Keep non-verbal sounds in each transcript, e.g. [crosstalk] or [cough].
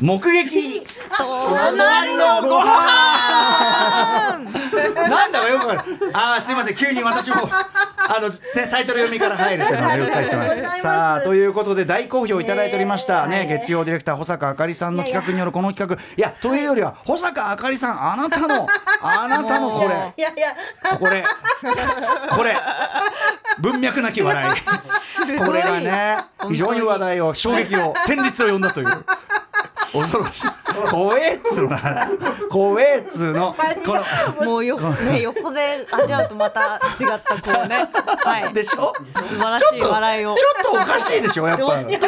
目撃。隣のご飯。なんだかよくわかる。あーすいません。急に私も [laughs] あの、ね、タイトル読みから入るっていうのをうっかりして。ましたさあということで大好評いただいておりました。ね月曜ディレクター保坂あかりさんの企画によるこの企画。いやというよりは保坂あかりさんあなたのあなたのこれ。[laughs] いやいや。これ。これ。文脈なき笑い。[laughs] これがね非常に話題を衝撃を戦慄を呼んだという恐ろしい。怖えっつうの。怖えっつうの。このもうよ、ね、横で味わうとまた違ったこうね、はい、でしょ？素晴らしい笑いを。ちょっとおかしいでしょやっぱ。こう半分ホ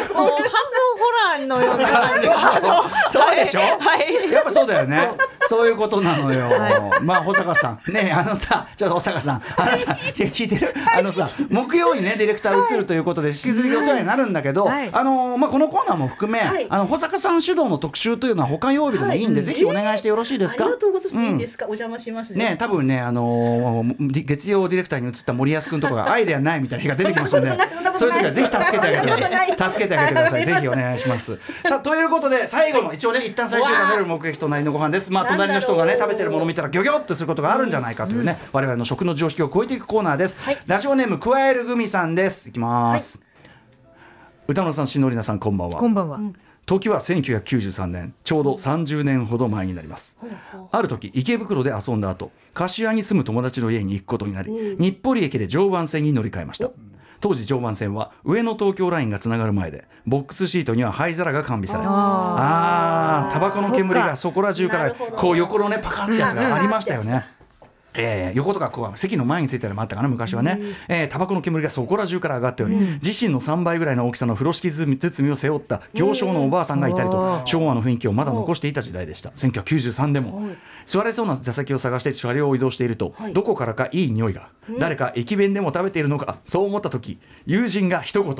ラーのような感じが。[laughs] そうでしょ、はい。やっぱそうだよねそういうことなのよ、まあ保坂さん。ねあのさちょっと保坂さん。あなた聞いてる？あのさ木曜にねディレクター移るということで引き続きお世話になるんだけど、はい。あのまあこのコーナーも含め、はい。あの保坂さん主導の特集というのは他曜日でもいいんで、ぜひお願いしてよろしいですか、ありがとうございます。いいん。ですか。お邪魔します。ね、多分ね、あの月曜ディレクターに移った森保君とかが [laughs] アイデアないみたいな日が出てきますのでそういう時はぜひ助けてあげてください。助けてあげてください。ぜひお願いします。さあということで最後の一応ね一旦最終回出る目撃隣のご飯です。まあ隣の人がね食べてるものを見たらギョギョッとすることがあるんじゃないかというね、我々の食の常識を超えていくコーナーです、はい。ラジオネームクワエルグミさんです。いきます、歌野さんしのりなさんこんばんは。こんばんは、時は1993年ちょうど30年ほど前になります。ある時池袋で遊んだ後柏に住む友達の家に行くことになり、日暮里駅で常磐線に乗り換えました当時常磐線は上野東京ラインがつながる前でボックスシートには灰皿が完備されああータバコの煙がそこら中からこう横のねパカってやつがありましたよね。えー横とかこう席の前についてるのもあったかな昔はね、えータバコの煙がそこら中から上がっており、自身の3倍ぐらいの大きさの風呂敷包みを背負った行商のおばあさんがいたりと、昭和の雰囲気をまだ残していた時代でした1993でも、座れそうな座席を探して車両を移動していると、どこからかいい匂いが、誰か駅弁でも食べているのかそう思った時友人が一言、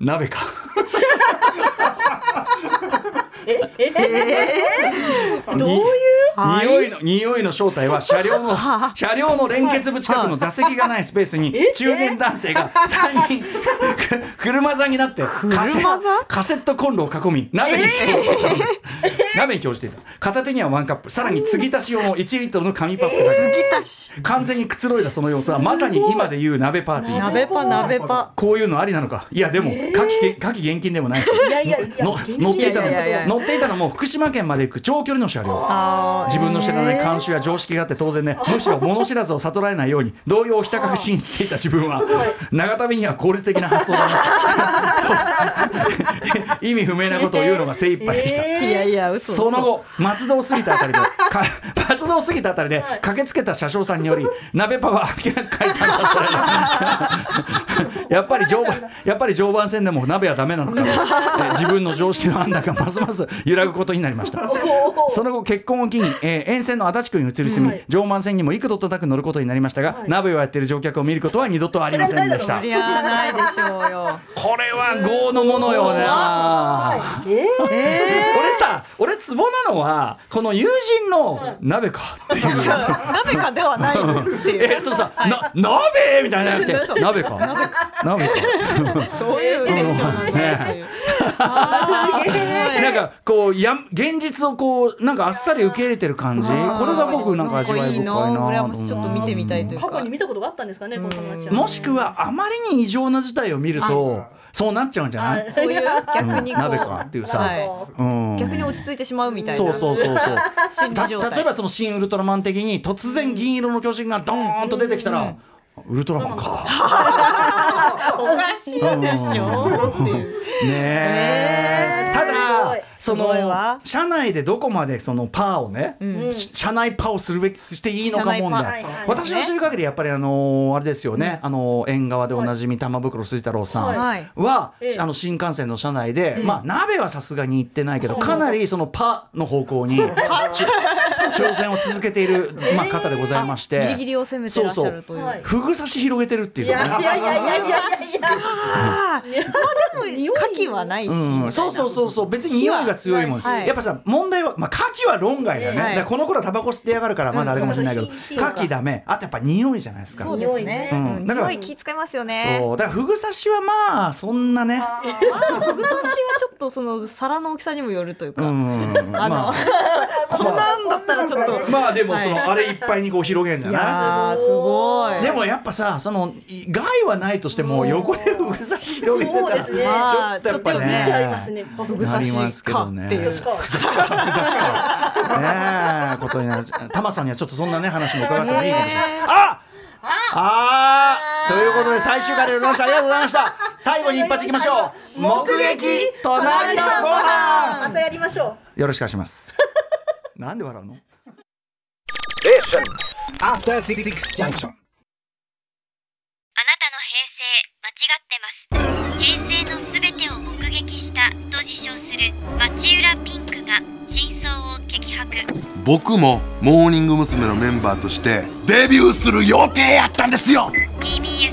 鍋か。どういう。はい。匂いの匂いの正体は [laughs] 車両の車両の連結部近くの座席がないスペースに中年男性が3人く [laughs] 車座になってカセカセットコンロを囲み鍋に興じていたのです。鍋に興じていた。片手にはワンカップ。さらに継ぎ足し用の1リットルの紙パックがぎたし？完全にくつろいだその様子はまさに今で言う鍋パーティー。鍋パ鍋パ。こういうのありなのか？いやでも夏季夏季現金でもないし。いやいやいやの乗っていたのも福島県まで行く長距離の車両。あ自分の知らない慣習や常識があって当然ねむしろ物知らずを悟られないように動揺をひた隠しにしていた自分は長旅には効率的な発想だなと。[laughs] 意味不明なことを言うのが精一杯でした。ー。いやいや嘘その後松戸を過ぎたあたりで [laughs] か松戸を過ぎたあたりで駆けつけた車掌さんにより鍋パは明らか解散させられ [laughs] やっぱり常磐やっぱり常磐線でも鍋はダメなのかと。えー自分の常識の案だがますます揺らぐことになりました。その後結婚を機に、えー沿線の足立区に移り住み、はい常磐線にも幾度となく乗ることになりましたが、鍋をやっている乗客を見ることは二度とありませんでした。そりゃないでしょうよ。これは業のものよねええ俺さ俺ツボなのはこの友人の鍋か？っていう。ー、[laughs] 鍋かではない。っていう。えそうさ、な鍋？みたいなのじゃなくて鍋か？鍋か。[laughs] どういうテンションなんだっていうあーなんかこうや現実をこうなんかあっさり受け入れてる感じ。これが僕なんか味わい深いなちょっと見てみたいというか過去に見たことがあったんですかね、この友達は。もしくはあまりに異常な事態を見るとそうなっちゃうんじゃない？そういう逆にこう、鍋かっていうさ。はい。うん。逆に落ち着いてしまうみたいな。そうそうそうそう。[laughs] 心理状態。た例えばその新ウルトラマン的に突然銀色の巨人がドーンと出てきたら、ウルトラマンか。[laughs] おかしいでしょ。ねえ。え。ーただいそのわ。社内でどこまでそのパーをね、し社内パーをするべきしていいのか問題ー。はいはい。私の知る限りやっぱりあのあれですよね、あの縁側でおなじみ玉袋筋太郎さんはい。は、ええ。あの新幹線の車内で、まあ鍋はさすがに行ってないけど、かなりそのパーの方向にち挑戦を続けている、[laughs] まあ、方でございまして。ギリギリを攻めてらっしゃるという。はい。ふぐ刺し広げてるっていいういやいやいやいやいや。あー。まあでも牡蠣はないし、うん、そうそうそうそう。別に匂いが強いもん、はい。やっぱさ問題は、まあ、牡蠣は論外だよね、はい。だこの頃はタバコ吸ってやがるからまだあれかもしれないけど、うん牡蠣ダメ。あとやっぱ匂いじゃないですか。そうですね。ううん。んだから匂い気遣いますよね。そう。だからふぐ刺しはまあそんなね。ふぐ刺しはちょっとその皿の大きさにもよるというか、うん。あの、まこんちょっと。あ、[laughs] まあでもはい。その、あれいっぱいにこう広げんじゃいなやーすごい。いでもやっぱさそのい害はないとしても横でふぐ刺し広げてたら、そうですね。まあちょっとやっぱちょっとねふぐ刺しなりますけどね。かっていう。確か。ふざしか。ねえことになる。タマさんにはちょっとそんなね話も伺ってもいいかもしれない、ねああーということで最終回でございました。ありがとうございました最後に一発いきましょう。目撃隣のごま飯たやりましょう。よろしくお願いします。なんで笑うの？After Six Junction. あなたの平成間違ってます平成のすべてを目撃したと自称する町浦ピンクが真相を激白僕もモーニング娘。のメンバーとしてデビューする予定やったんですよ TBS